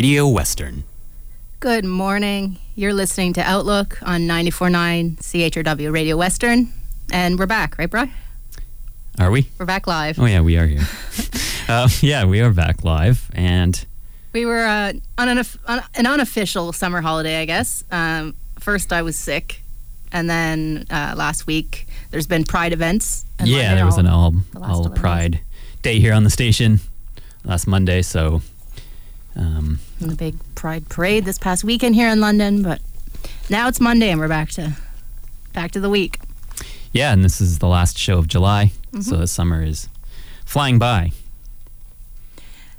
Radio Western. Good morning. You're listening to Outlook on 94.9 CHRW Radio Western. And we're back, right, Bri? Are we? We're back live. Oh, yeah, we are here. uh, yeah, we are back live. And We were uh, on, an, on an unofficial summer holiday, I guess. Um, first, I was sick. And then uh, last week, there's been Pride events. yeah, there was an all, the all 11 days. Pride day here on the station last Monday. So, um, the big Pride parade this past weekend here in London. But now it's Monday, and we're back to back to the week. yeah, and this is the last show of July. Mm-hmm. So the summer is flying by.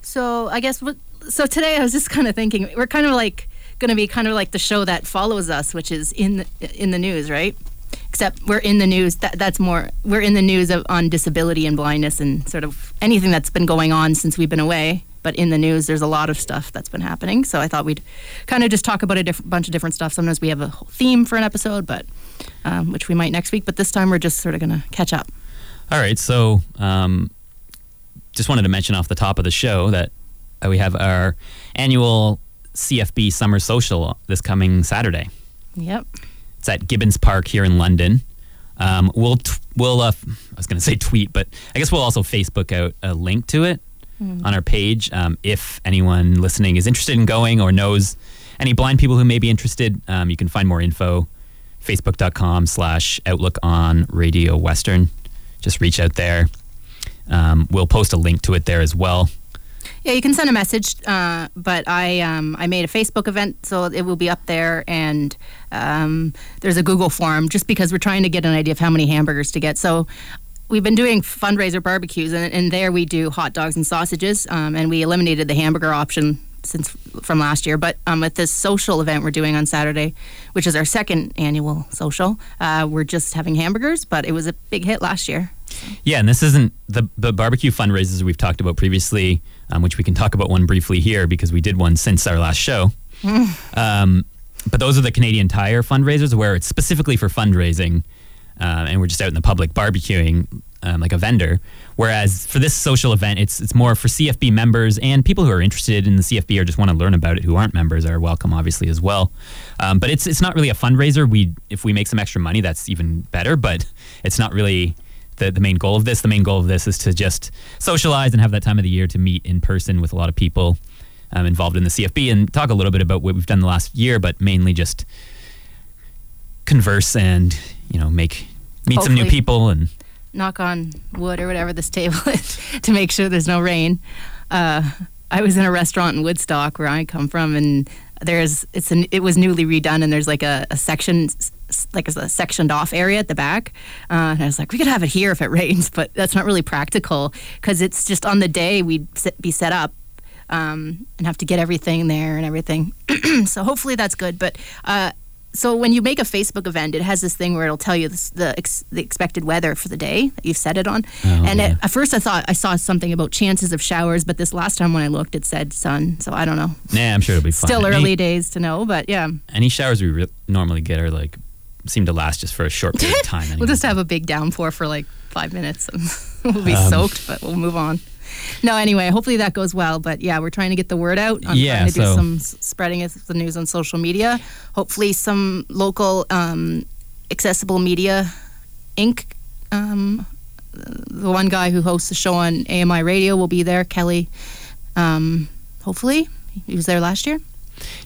So I guess what, so today I was just kind of thinking we're kind of like going to be kind of like the show that follows us, which is in the, in the news, right? Except we're in the news. That, that's more. We're in the news of, on disability and blindness and sort of anything that's been going on since we've been away. But in the news, there's a lot of stuff that's been happening. So I thought we'd kind of just talk about a diff- bunch of different stuff. Sometimes we have a whole theme for an episode, but um, which we might next week. But this time we're just sort of going to catch up. All right, so um, just wanted to mention off the top of the show that uh, we have our annual CFB Summer Social this coming Saturday. Yep. It's at Gibbons Park here in London. Um, we'll t- we'll uh, I was going to say tweet, but I guess we'll also Facebook out a link to it on our page. Um, if anyone listening is interested in going or knows any blind people who may be interested, um, you can find more info facebook.com slash outlook on radio western just reach out there um, we'll post a link to it there as well Yeah, you can send a message, uh, but I um, I made a Facebook event, so it will be up there, and um, there's a Google form just because we're trying to get an idea of how many hamburgers to get. So we've been doing fundraiser barbecues, and, and there we do hot dogs and sausages, um, and we eliminated the hamburger option since from last year. But um, at this social event we're doing on Saturday, which is our second annual social, uh, we're just having hamburgers, but it was a big hit last year. Yeah, and this isn't the the barbecue fundraisers we've talked about previously, um, which we can talk about one briefly here because we did one since our last show. um, but those are the Canadian Tire fundraisers where it's specifically for fundraising, uh, and we're just out in the public barbecuing um, like a vendor. Whereas for this social event, it's it's more for CFB members and people who are interested in the CFB or just want to learn about it who aren't members are welcome, obviously as well. Um, but it's it's not really a fundraiser. We if we make some extra money, that's even better. But it's not really the, the main goal of this. The main goal of this is to just socialize and have that time of the year to meet in person with a lot of people um, involved in the CFB and talk a little bit about what we've done the last year, but mainly just converse and you know make meet some new people and knock on wood or whatever this table is to make sure there's no rain. Uh, I was in a restaurant in Woodstock where I come from, and there's it's an, it was newly redone, and there's like a, a section like a sectioned off area at the back. Uh, and I was like, we could have it here if it rains, but that's not really practical because it's just on the day we'd be set up. Um, and have to get everything there and everything. so hopefully that's good. But uh, so when you make a Facebook event, it has this thing where it'll tell you this, the ex, the expected weather for the day that you've set it on. Oh, and yeah. at, at first, I thought I saw something about chances of showers, but this last time when I looked, it said sun. So I don't know. nah, I'm sure it'll be fine. Still Any- early days to know, but yeah, Any, showers we re- normally get are like seem to last just for a short period of time. we'll just have a big downpour for like five minutes, and we'll be Um, soaked, but we'll move on. No, anyway, hopefully that goes well. But yeah, we're trying to get the word out. I'm Yeah, trying to do so- some spreading of the news on social media. Hopefully, some local um, accessible media Inc. Um, the one guy who hosts the show on AMI Radio will be there. Kelly, um, hopefully, he was there last year.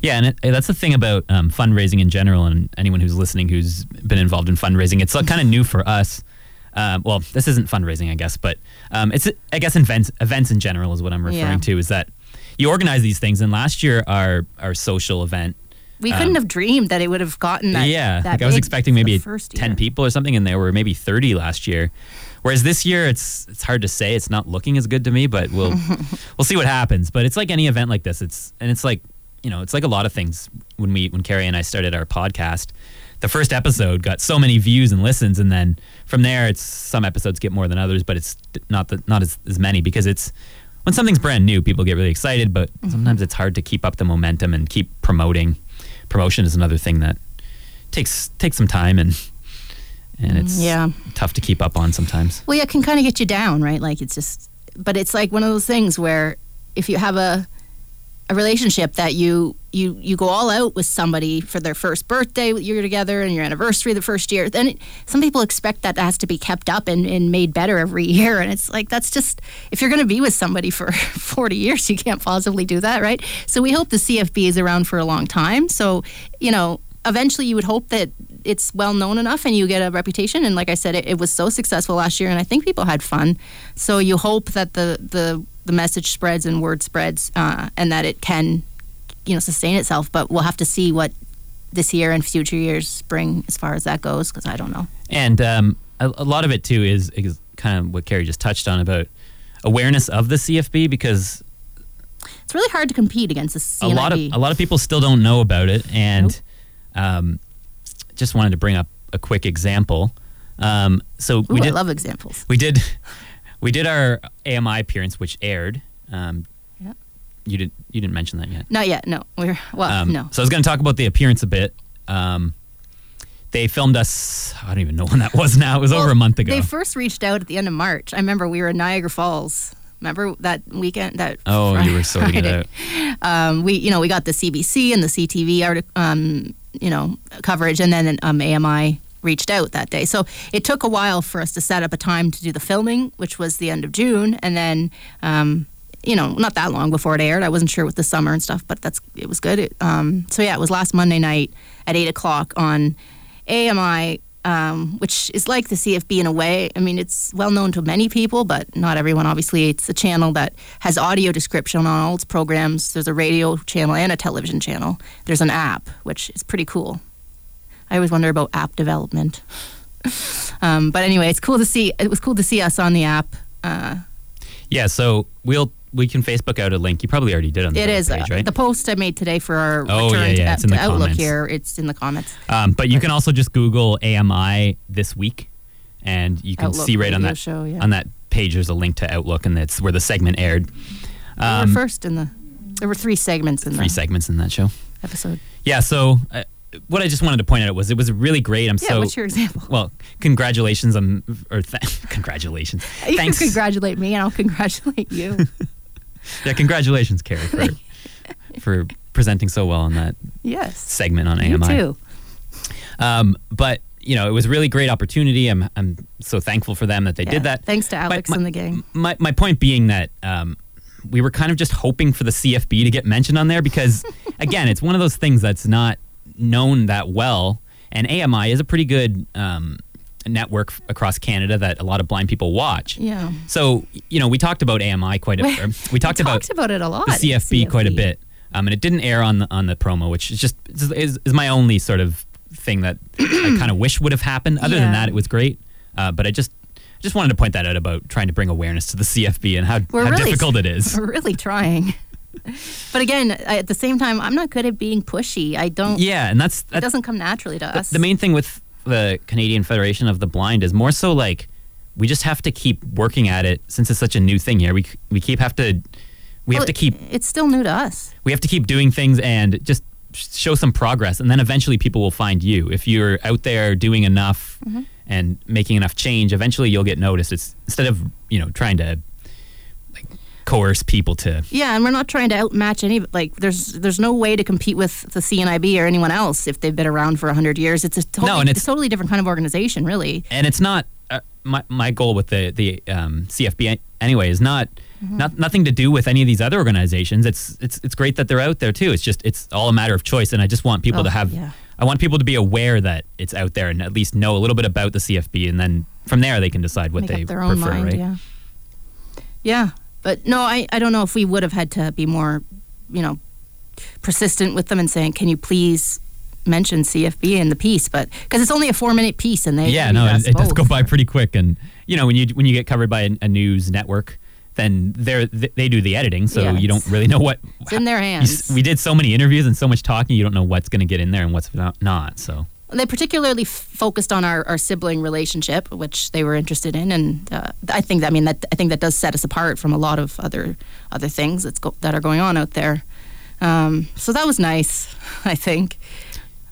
Yeah, and it, that's the thing about um, fundraising in general, and anyone who's listening who's been involved in fundraising. It's kind of new for us. Um, well, this isn't fundraising, I guess, but um, it's I guess events events in general is what I'm referring Yeah. to. Is that you organize these things, and last year our our social event. We Um, couldn't have dreamed that it would have gotten that. yeah, that like I was expecting maybe ten people or something, and there were maybe thirty last year. Whereas this year, it's it's hard to say. It's not looking as good to me, but we'll we'll see what happens. But it's like any event like this. It's and it's like you know, it's like a lot of things when we when Carrie and I started our podcast. The first episode got so many views and listens, and then from there, it's some episodes get more than others, but it's not the, not as, as many because it's when something's brand new, people get really excited, but Mm-hmm. sometimes it's hard to keep up the momentum and keep promoting. Promotion is another thing that takes takes some time and and it's Yeah. tough to keep up on sometimes. Well, yeah, it can kind of get you down, right? Like it's just, but it's like one of those things where if you have a a relationship that you you you go all out with somebody for their first birthday you're together and your anniversary the first year then it, some people expect that has to be kept up and, and made better every year and it's like that's just if you're going to be with somebody for 40 years you can't possibly do that right? So we hope the cfb is around for a long time so you know eventually you would hope that it's well known enough and you get a reputation and like i said it, it was so successful last year and i think people had fun. So you hope that the the the message spreads and word spreads uh, and that it can you know sustain itself but we'll have to see what this year and future years bring as far as that goes because i don't know. And um, a, a lot of it too is, is kind of what Carrie just touched on about awareness of the CFB because it's really hard to compete against the a lot of a lot of people still don't know about it, and um, just wanted to bring up a quick example. Um, so Ooh, we I did love examples. we did we did our AMI appearance, which aired. Um, Yeah. You didn't you didn't mention that yet. not yet no we're well Um, no So I was going to talk about the appearance a bit. Um, they filmed us. I don't even know when that was. Now it was over a month ago. They first reached out at the end of March. I remember we were in Niagara Falls. Remember that weekend? That oh, you were sorting it out. Um, we, you know, we got the CBC and the CTV um, you know, coverage, and then um, AMI reached out that day. So it took a while for us to set up a time to do the filming, which was the end of June, and then. Um, you know, not that long before it aired. I wasn't sure with the summer and stuff, but that's it was good. It, um, so yeah, it was last Monday night at eight o'clock on AMI, um, which is like the CFB in a way. I mean, it's well known to many people, but not everyone. Obviously, it's a channel that has audio description on all its programs. There's a radio channel and a television channel. There's an app, which is pretty cool. I always wonder about app development. um, but anyway, it's cool to see. It was cool to see us on the app. Uh, Yeah, so we'll we can Facebook out a link. You probably already did on the it is page, uh, right? the post I made today for our Oh, return yeah, to, yeah, it's in the Outlook comments. here. It's in the comments. Um, but you can also just Google AMI this week, and you can Outlook see right on that show, yeah. on that page. There's a link to Outlook, and that's where the segment aired. we Um, were first in the. There were three segments in three the segments in that show. episode. Yeah. So uh, what I just wanted to point out was it was really great. I'm Yeah, so what's your example? well. Congratulations on or th- congratulations. You Thanks. can congratulate me, and I'll congratulate you. yeah, congratulations, Carrie, for for presenting so well on that yes, segment on you AMI. too. Um, but you know, it was a really great opportunity. I'm I'm so thankful for them that they Yeah, did that. Thanks to Alex my- and the gang. My my point being that um, we were kind of just hoping for the CFB to get mentioned on there because again, it's one of those things that's not known that well, and AMI is a pretty good um, network f- across Canada that a lot of blind people watch. Yeah. So you know, we talked about AMI quite a We- or we talked about talked about it a lot. the CFB, quite a bit, um, and it didn't air on the on the promo, which is just is, is my only sort of thing that I kind of wish would have happened. Other than that, it was great, uh, but I just just wanted to point that out about trying to bring awareness to the CFB and how, We're how really- difficult it is. We're really trying. But again, at the same time, I'm not good at being pushy. I don't. Yeah, and that's It doesn't come naturally to the, us. the main thing with the Canadian Federation of the Blind is more so like we just have to keep working at it since it's such a new thing here. We we keep have to we Well, have to keep It's still new to us. we have to keep doing things and just show some progress and then eventually people will find you if you're out there doing enough Mm-hmm. and making enough change eventually you'll get noticed it's instead of you know trying to coerce people to Yeah, and we're not trying to outmatch any. Like, there's there's no way to compete with the CNIB or anyone else if they've been around for hundred years. It's a totally, No, and it's- totally different kind of organization, really. and it's not uh, my, my goal with the the um, CFB anyway is not Mm-hmm. not nothing to do with any of these other organizations it's it's it's great that they're out there too it's just it's all a matter of choice and I just want people Oh, to have yeah. I want people to be aware that it's out there and at least know a little bit about the CFB and then from there they can decide what Make they up their own prefer mind. right Yeah. Yeah, but no, I I don't know if we would have had to be more, you know, persistent with them and saying, can you please mention CFB in the piece? But because it's only a four minute piece, and they yeah, no, it, it does go by pretty quick, and you know when you when you get covered by a, a news network, then they're they do the editing, so you don't really know what. It's in their hands. we did so many interviews and so much talking, you don't know what's going to get in there and what's not. not so They particularly f- focused on our, our sibling relationship, which they were interested in, and uh, I think that, I mean that I think that does set us apart from a lot of other other things that's go- that are going on out there. Um, so that was nice, I think.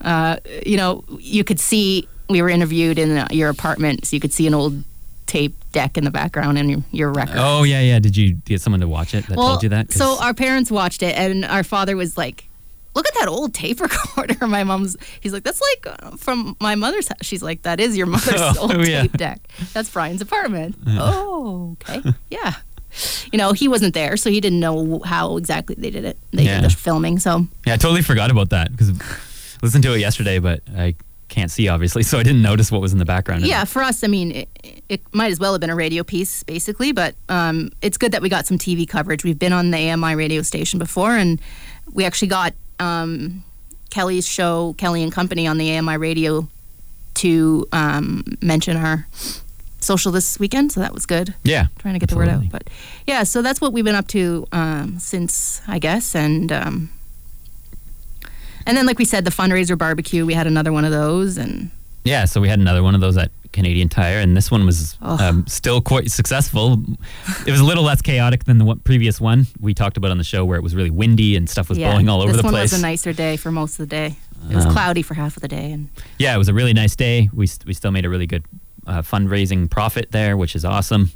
Uh, you know, you could see we were interviewed in uh, your apartment, so you could see an old tape deck in the background and your, your record. Oh yeah, yeah. Did you get someone to watch it that told you that? 'Cause- So our parents watched it, and our father was like, "Look at that old tape recorder." My mom's, he's like, "That's like uh, from my mother's house." She's like, "That is your mother's Oh, old yeah. tape deck. That's Brian's apartment." Oh, okay, yeah. You know, he wasn't there, so he didn't know how exactly they did it. They Yeah. did the filming, so yeah, I totally forgot about that because listened to it yesterday, but I can't see obviously, so I didn't notice what was in the background. yeah. For us, I mean, it, it might as well have been a radio piece, basically. But um, it's good that we got some TV coverage. We've been on the AMI radio station before, and we actually got um, Kelly's show, Kelly and Company, on the AMI radio to um, mention our social this weekend. So that was good. yeah. Trying to get the word out, but yeah. So that's what we've been up to um, since I guess, and um, and then like we said, the fundraiser barbecue. We had another one of those, and Yeah, so we had another one of those at Canadian Tire, and this one was Oh. um, still quite successful. It was a little less chaotic than the one, previous one we talked about on the show, where it was really windy and stuff was yeah, blowing all over the place. this one was a nicer day for most of the day. It was Um, cloudy for half of the day, and yeah, it was a really nice day. We st- we still made a really good uh, fundraising profit there, which is awesome.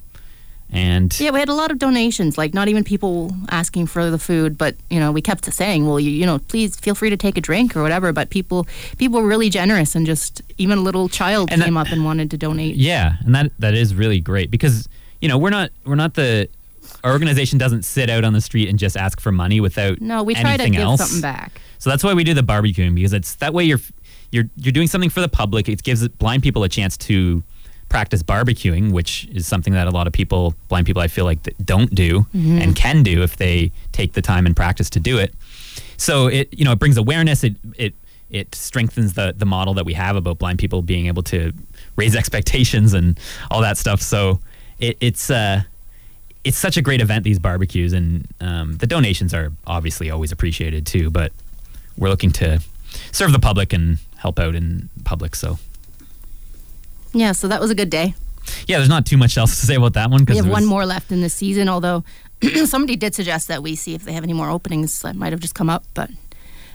And yeah, we had a lot of donations. Like not even people asking for the food, but you know, we kept saying, "Well, you, you know, please feel free to take a drink or whatever." But people, people were really generous, and just even a little child And that- came up and wanted to donate. Yeah, and that that is really great because you know we're not we're not the our organization doesn't sit out on the street and just ask for money without No, we try to give else. something back. So that's why we do the barbecuing because it's that way you're you're you're doing something for the public. It gives blind people a chance to practice barbecuing, which is something that a lot of people, blind people, I feel like don't do and can do if they take the time and practice to do it. So it you know it brings awareness. It it it strengthens the the model that we have about blind people being able to raise expectations and all that stuff. So it, it's uh it's such a great event these barbecues and um, the donations are obviously always appreciated too but we're looking to serve the public and help out in public so Yeah, so that was a good day. yeah there's not too much else to say about that one We have one more left in the season, although somebody did suggest that we see if they have any more openings that might have just come up, but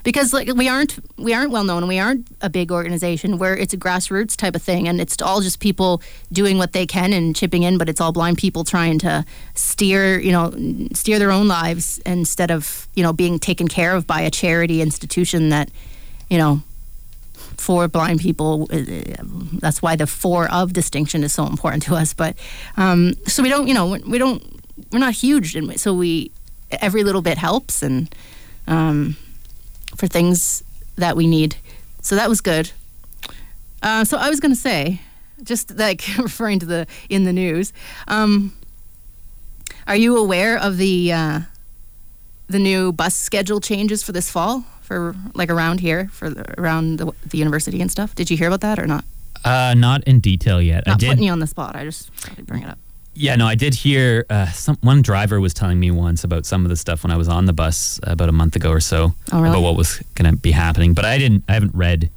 because like we aren't we aren't well known, we aren't a big organization where it's a grassroots type of thing and it's all just people doing what they can and chipping in, but it's all blind people trying to steer, you know, steer their own lives instead of, you know, being taken care of by a charity institution that, you know, for blind people. uh, That's why the four of distinction is so important to us. But um, so we don't, you know, we don't, we're not huge, and so we every little bit helps, and um, for things that we need. So that was good. Uh, so I was going to say, just like referring to the in the news, um, are you aware of the uh, the new bus schedule changes for this fall? For like around here, for the, around the, the university and stuff. Did you hear about that or not? uh, not in detail yet i Not did putting you on the spot. I just bring it up. yeah no i did hear uh, some one driver was telling me once about some of the stuff when i was on the bus about a month ago or so Oh, really? about what was going to be happening but i didn't i haven't read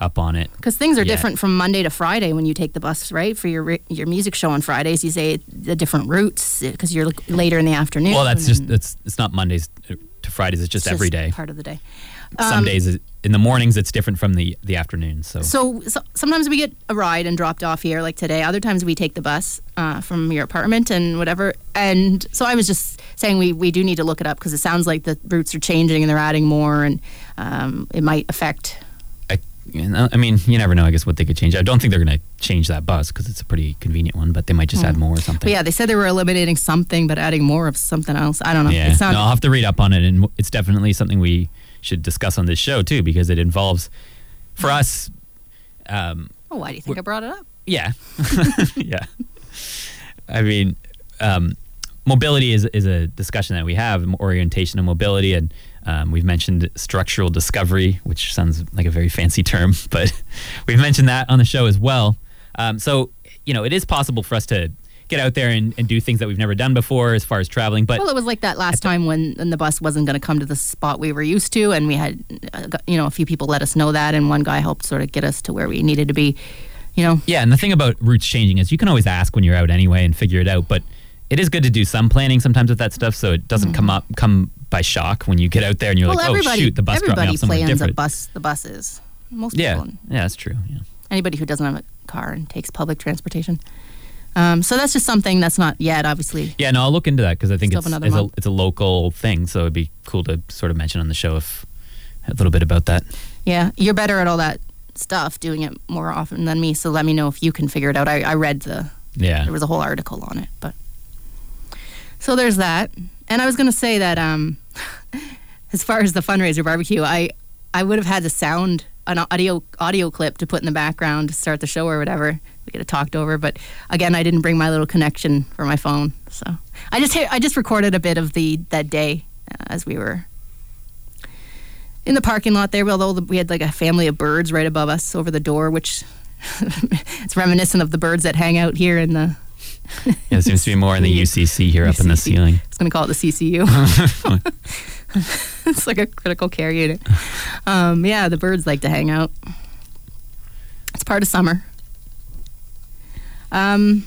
up on it Because things are Yeah. different from Monday to Friday when you take the bus, right? For your your music show on Fridays, you say the different routes because you're later in the afternoon. well that's just and it's it's not mondays to fridays it's just it's every day part of the day. Some Um, days in the mornings it's different from the the afternoons so So, so sometimes we get a ride and dropped off here, like today. Other times we take the bus uh, from your apartment and whatever. And so I was just saying we, we do need to look it up because it sounds like the routes are changing and they're adding more, and um, it might affect. I, you know, I mean, you never know. I guess what they could change. I don't think they're going to change that bus because it's a pretty convenient one, but they might just add more or something. Hmm. But yeah, they said they were eliminating something but adding more of something else. I don't know. Yeah. Sounded, no, I'll have to read up on it, and it's definitely something we should discuss on this show too because it involves, for us, um, oh, why do you think I brought it up? yeah, yeah. I mean, um, mobility is is a discussion that we have, orientation and mobility, and um, we've mentioned structured discovery, which sounds like a very fancy term, but we've mentioned that on the show as well. Um, so, you know, it is possible for us to get out there and, and do things that we've never done before as far as traveling. But Well, it was like that last time when, when the bus wasn't going to come to the spot we were used to, and we had, uh, you know, a few people let us know that, and one guy helped sort of get us to where we needed to be. You know, yeah, and the thing about routes changing is you can always ask when you're out anyway and figure it out. But it is good to do some planning sometimes with that stuff, so it doesn't come up come by shock when you get out there and you're well, like, oh everybody, shoot, the bus dropped me everybody off somewhere plans different. a bus. The buses, most Yeah, people. yeah, that's true. Yeah. Anybody who doesn't have a car and takes public transportation. Um, so that's just something that's not yet, obviously. Yeah, no, I'll look into that because I think it's, it's a, it's a local thing, so it'd be cool to sort of mention on the show if a little bit about that. Yeah, you're better at all that stuff, doing it more often than me. So let me know if you can figure it out. I, I read the Yeah, there was a whole article on it, but so there's that. And I was going to say that um, as far as the fundraiser barbecue, I I would have had the sound an audio audio clip to put in the background to start the show or whatever. We could have talked over, but again, I didn't bring my little connection for my phone, so I just I just recorded a bit of the that day uh, as we were in the parking lot there. Although we had like a family of birds right above us over the door, which it's reminiscent of the birds that hang out here in the yeah, there seems to be more in the UCC here up in the ceiling. I was going to call it the CCU. it's like a critical care unit. Um, yeah, the birds like to hang out. It's part of summer. Um,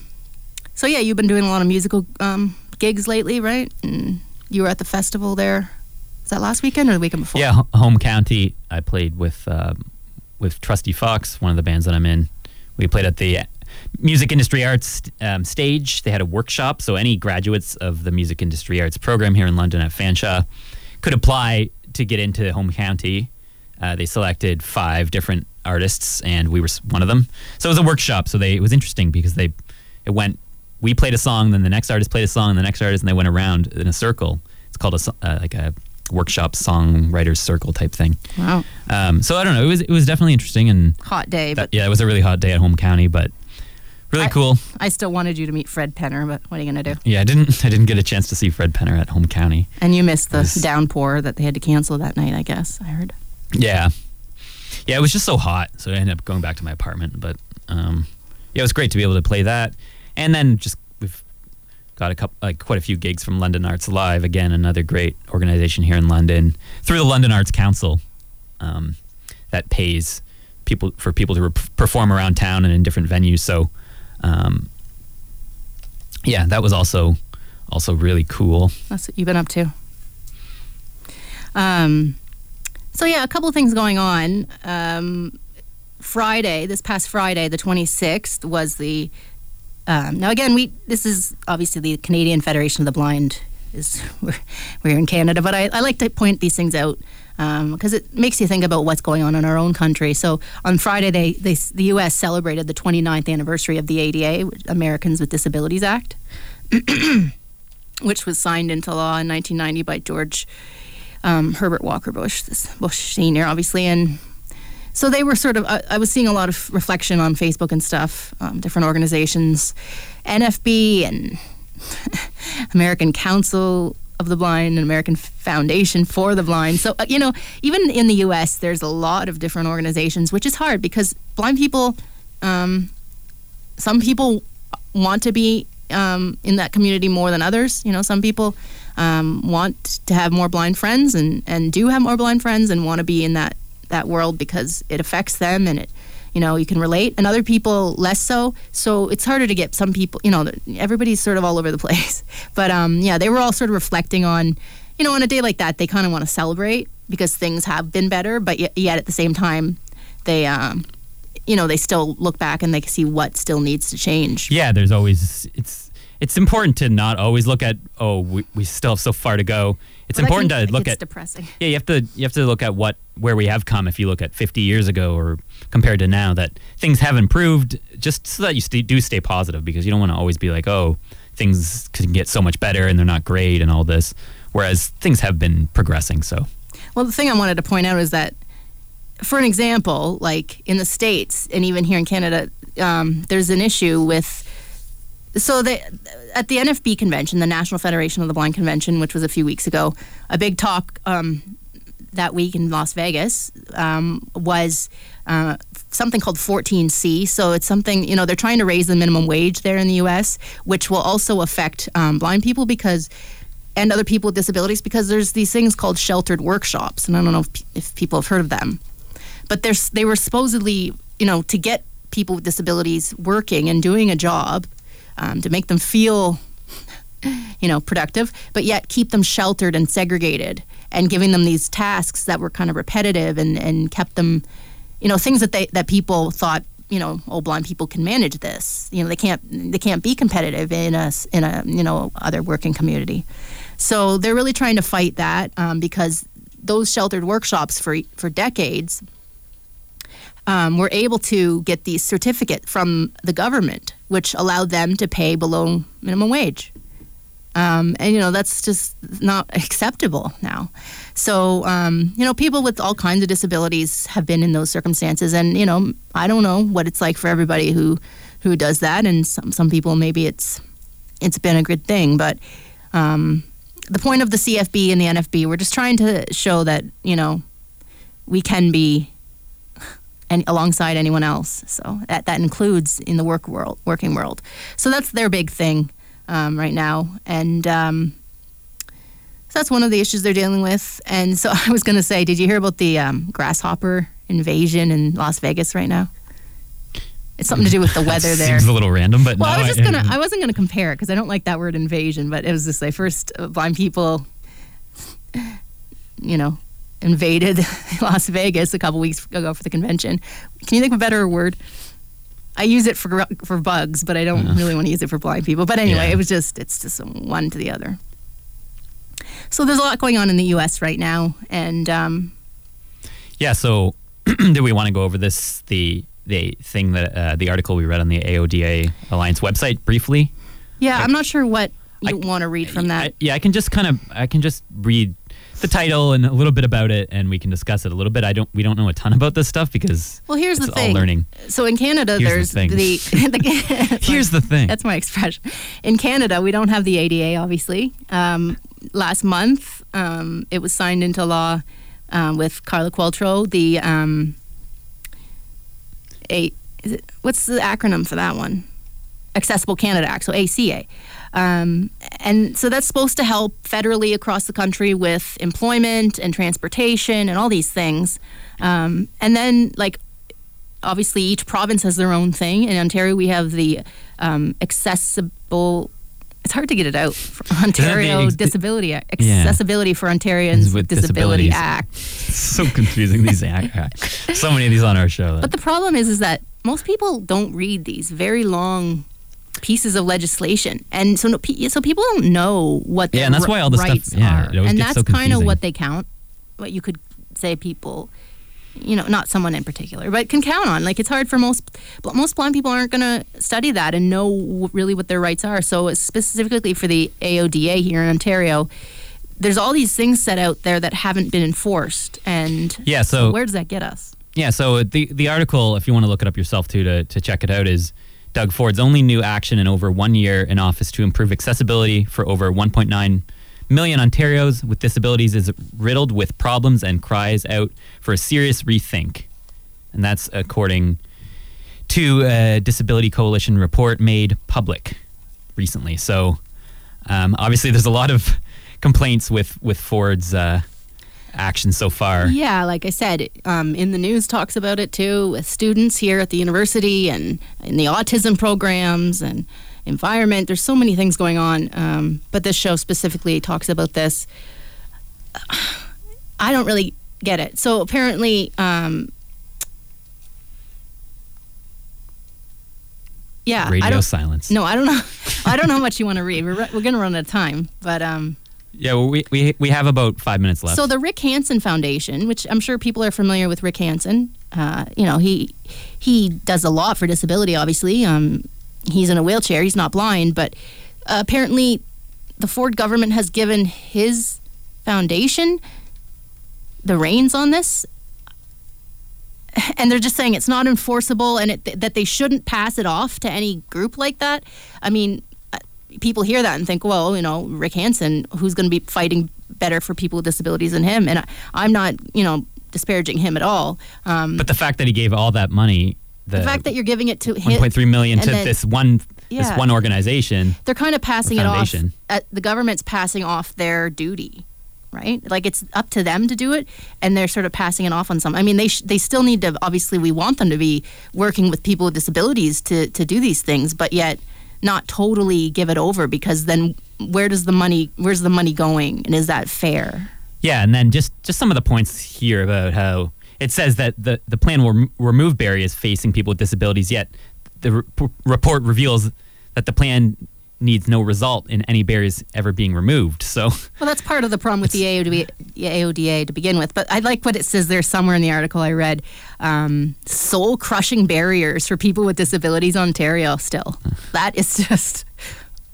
so yeah, you've been doing a lot of musical um, gigs lately, right? And you were at the festival there. Was that last weekend or the weekend before? Yeah, home county. I played with um, with Trusty Fox, one of the bands that I'm in. We played at the Music Industry Arts um, stage. They had a workshop, so any graduates of the Music Industry Arts program here in London at Fanshawe could apply to get into home county. Uh, they selected five different artists, and we were one of them. So it was a workshop. So they it was interesting because they it went. We played a song, then the next artist played a song, the next artist, and they went around in a circle. It's called a uh, like a workshop songwriters circle type thing. Wow. Um, so I don't know. It was it was definitely interesting, and Hot day, that, but yeah, it was a really hot day at home county, but really I- cool. I still wanted you to meet Fred Penner, but what are you going to do? Yeah, I didn't I didn't get a chance to see Fred Penner at home county. And you missed the Yes. downpour that they had to cancel that night, I guess. I heard. Yeah, yeah, it was just so hot, so I ended up going back to my apartment. But um, yeah, it was great to be able to play that, and then just we've got a couple, like quite a few gigs from London Arts Live. Again, another great organization here in London through the London Arts Council um, that pays people for people to perform around town and in different venues. So um, yeah, that was also also really cool. That's what you've been up to. Um, so yeah, a couple things going on. Um, Friday, this past Friday, the 26th, was the. Um, now again, we this is obviously the Canadian Federation of the Blind. Is we're, we're in Canada, but I, I like to point these things out because it makes you think about what's going on in our own country. So on Friday, they, they the U.S. celebrated the 29th anniversary of the ADA, Americans with Disabilities Act which was signed into law in 1990 by George um, Herbert Walker Bush, Bush senior, obviously, and so they were sort of. I, I was seeing a lot of reflection on Facebook and stuff, um, different organizations, NFB and American Council of the Blind and American Foundation for the Blind. So uh, you know, even in the U.S., there's a lot of different organizations, which is hard because blind people. Um, some people want to be um, in that community more than others. You know, some people um, want to have more blind friends and, and do have more blind friends and want to be in that, that world because it affects them and it, you know, you can relate. And other people less so. So it's harder to get some people, you know, everybody's sort of all over the place. But um, yeah, they were all sort of reflecting on, you know, on a day like that, they kind of want to celebrate because things have been better, but yet, yet at the same time, they, um, you know, they still look back and they see what still needs to change. yeah, there's always it's it's important to not always look at oh we, we still have so far to go. It's important to look at depressing. yeah you have to you have to look at what where we have come. If you look at 50 years ago or compared to now, that things have improved, just so that you st- do stay positive because you don't want to always be like oh things can get so much better and they're not great and all this. Whereas things have been progressing. So Well, the thing I wanted to point out is that, for an example, like in the States and even here in Canada, um, there's an issue with. So at the NFB convention, the National Federation of the Blind convention, which was a few weeks ago, a big talk um, that week in Las Vegas um, was uh, something called 14C. So it's something, you know, they're trying to raise the minimum wage there in the US, which will also affect um, blind people because, and other people with disabilities because there's these things called sheltered workshops. And I don't know if, if people have heard of them. But they were supposedly, you know, to get people with disabilities working and doing a job, um, to make them feel you know, productive, but yet keep them sheltered and segregated and giving them these tasks that were kind of repetitive and, and kept them, you know, things that they that people thought, you know, oh, blind people can manage this. You know, they can't they can't be competitive in a in a you know other working community. So they're really trying to fight that um, because those sheltered workshops for for decades um, were able to get the certificate from the government, which allowed them to pay below minimum wage. Um, and you know that's just not acceptable now. So um, you know people with all kinds of disabilities have been in those circumstances, and you know I don't know what it's like for everybody who who does that, and some some people maybe it's it's been a good thing, but um, the point of the CFB and the NFB, we're just trying to show that you know we can be and alongside anyone else. So that that includes in the work world, working world. So that's their big thing um, right now, and um, so that's one of the issues they're dealing with. And so I was going to say, did you hear about the um, grasshopper invasion in Las Vegas right now? It's something to do with the weather there. Seems a little random, but well, no, I was just gonna. I wasn't gonna compare it because I don't like that word invasion. But it was just like first uh, blind people, you know, invaded Las Vegas a couple weeks ago for the convention. Can you think of a better word? I use it for for bugs, but I don't really want to use it for blind people. But anyway, Yeah. it was just it's just one to the other. So there's a lot going on in the U.S. right now, and um, Yeah. So, do we want to go over this the the thing that uh, the article we read on the AODA Alliance website briefly? yeah, I- I'm not sure what you I- want to read from that. I, yeah, I can just kind of I can just read the title and a little bit about it, and we can discuss it a little bit. I don't we don't know a ton about this stuff because well, here's it's the all thing. learning. So in Canada, Here's the there's thing. the, the Here's the thing. That's my expression. In Canada, we don't have the ADA, obviously. Um, last month, um, it was signed into law um, with Carla Qualtrough. The um, a is it, what's the acronym for that one? Accessible Canada Act, so ACA. Um, and so that's supposed to help federally across the country with employment and transportation and all these things. Um, and then, like, obviously each province has their own thing. In Ontario, we have the um, accessible. It's hard to get it out. Ontario ex- Disability Act, Yeah. Accessibility for Ontarians With Disability. Act. so confusing these act, so many of these on our show. But the problem is, is that most people don't read these very long pieces of legislation, and so no, so people don't know what their Yeah, and that's ri- why all stuff- rights yeah, are, and that's so kind of what they count. What you could say, people, you know, not someone in particular, but can count on. Like it's hard for most most blind people aren't going to study that and know really what their rights are. So specifically for the AODA here in Ontario. There's all these things set out there that haven't been enforced, and Yeah, so- where does that get us? Yeah, so the the article, if you want to look it up yourself too to, to check it out, is Doug Ford's only new action in over one year in office to improve accessibility for over 1.9 million Ontarios with disabilities is riddled with problems and cries out for a serious rethink. And that's according to a Disability Coalition report made public recently. So um, obviously, there's a lot of complaints with with Ford's uh, action so far. Yeah, like I said, um, in the news talks about it too with students here at the university and in the autism programs and environment. There's so many things going on, um, but this show specifically talks about this. I don't really get it. So apparently, um, yeah, I Radio silence. No, I don't know. I don't know how much you want to read. We're, we're going to run out of time, but um, Yeah, well, we, we we have about five minutes left. so the Rick Hansen Foundation, which I'm sure people are familiar with Rick Hansen, uh, you know he he does a lot for disability. Obviously, um, he's in a wheelchair. He's not blind, but uh, apparently, the Ford government has given his foundation the reins on this, and they're just saying it's not enforceable and it, that they shouldn't pass it off to any group like that. I mean, people hear that and think, well, you know, Rick Hansen, who's going to be fighting better for people with disabilities than him? And I, I'm not, you know, disparaging him at all. Um, But the fact that he gave all that money, the, the fact that you're giving it to him, 1.3 million to then- this one this one organization. they're kind of passing it off. At, the government's passing off their duty, right? Like it's up to them to do it, and they're sort of passing it off on some. I mean, they sh- they still need to. Obviously, we want them to be working with people with disabilities to to do these things, but yet not totally give it over because then where does the money where's the money going and is that fair? Yeah, and then just just some of the points here about how it says that the the plan will rem- remove barriers facing people with disabilities. Yet the re- report reveals that the plan needs no result in any barriers ever being removed. So Well, that's part of the problem with the AODA, AODA to begin with. But I like what it says there somewhere in the article I read um, soul crushing barriers for people with disabilities in Ontario still. That is just.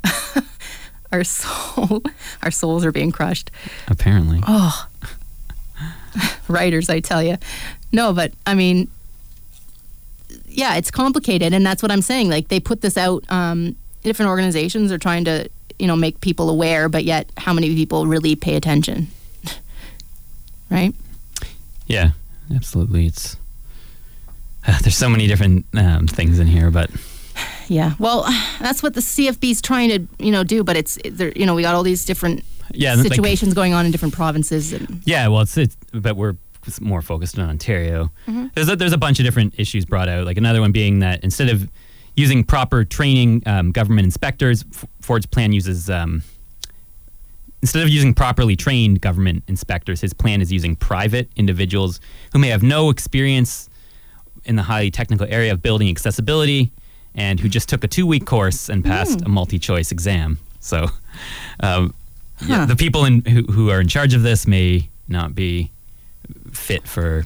our soul, our souls are being crushed. apparently, Oh, writers, I tell you. No, but I mean, yeah, it's complicated, and that's what I'm saying. Like they put this out. Um, different organizations are trying to, you know, make people aware, but yet, how many people really pay attention? right? yeah, absolutely. It's there's so many different um, things in here, but Yeah. Well, that's what the CFB is trying to, you know, do. But it's, there, you know, we got all these different yeah, like- situations going on in different provinces, and Yeah, well, it's, it's but we're more focused on Ontario. Mm-hmm. There's a, there's a bunch of different issues brought out. Like another one being that instead of using proper training, um, government inspectors, F- Ford's plan uses um, instead of using properly trained government inspectors, his plan is using private individuals who may have no experience in the highly technical area of building accessibility and who just took a two week course and passed a multi choice exam. So, um, yeah, the people in, who, who are in charge of this may not be fit for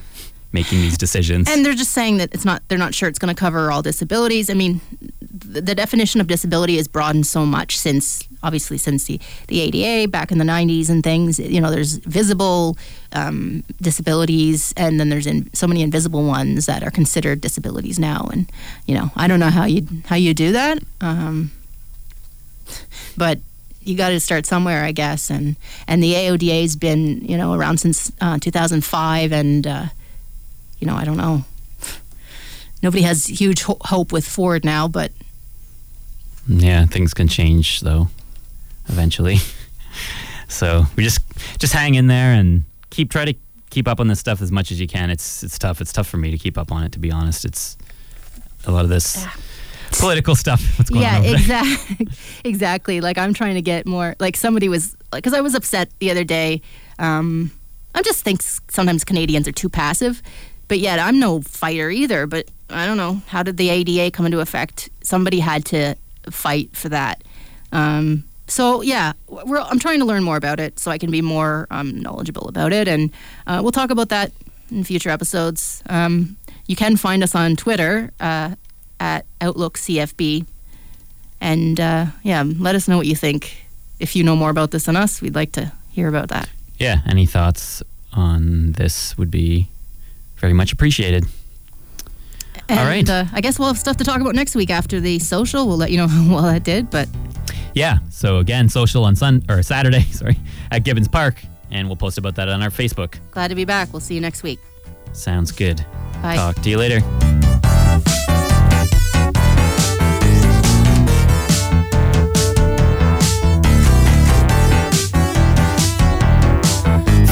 making these decisions. and they're just saying that it's not. They're not sure it's going to cover all disabilities. I mean, the, the definition of disability has broadened so much since, obviously, since the the ADA back in the '90s and things. You know, there's visible um, disabilities, and then there's in, so many invisible ones that are considered disabilities now. And you know, I don't know how you how you do that. Um, but you got to start somewhere, I guess. And and the AODA's been you know around since uh, 2005, and uh, you know I don't know. Nobody has huge ho- hope with Ford now, but yeah, things can change though, eventually. so we just just hang in there and keep try to keep up on this stuff as much as you can. It's it's tough. It's tough for me to keep up on it. To be honest, it's a lot of this political stuff. What's going yeah, on exactly, exactly. Like I'm trying to get more. Like somebody was like, because I was upset the other day. Um, I just think sometimes Canadians are too passive, but yet I'm no fighter either. But I don't know how did the ADA come into effect? Somebody had to fight for that. Um, so yeah, I'm trying to learn more about it so I can be more um, knowledgeable about it, and uh, we'll talk about that in future episodes. Um, you can find us on Twitter uh, at Outlook CFB. And uh, yeah, let us know what you think. If you know more about this than us, we'd like to hear about that. Yeah, any thoughts on this would be very much appreciated. And, All right. Uh, I guess we'll have stuff to talk about next week after the social. We'll let you know how well that did. But Yeah. So again, social on Sun or Saturday, sorry, at Gibbons Park, and we'll post about that on our Facebook. glad to be back. We'll see you next week. Sounds good. Bye. Talk to you later.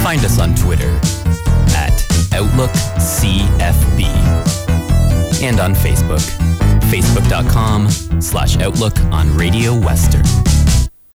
Find us on Twitter at OutlookCFB and on Facebook, facebook.com slash Outlook on Radio Western.